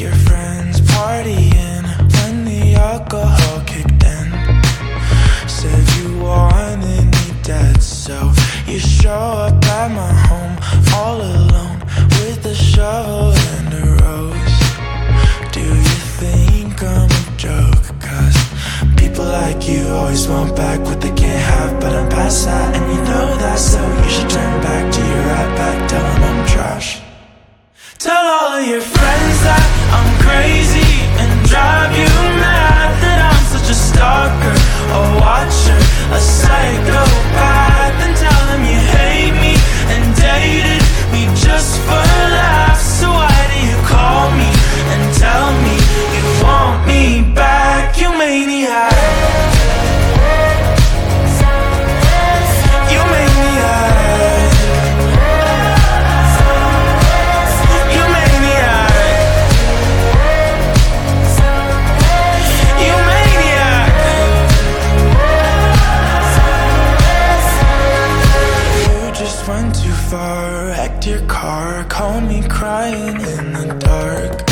your friends partying when the alcohol kicked in. Said you wanted me dead, so you show up at my home all alone with a shovel and a rose. Do you think I'm a joke? Cause people like you always want back what they can't have, but I'm past that, and you know that, so far, wrecked your car, Call me crying in the dark.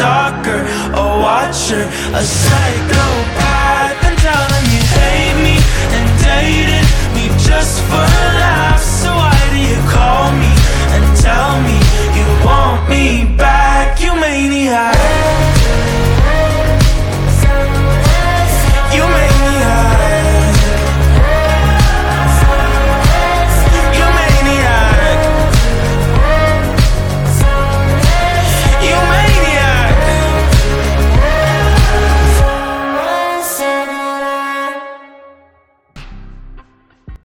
stalker, a watcher, a psychopath.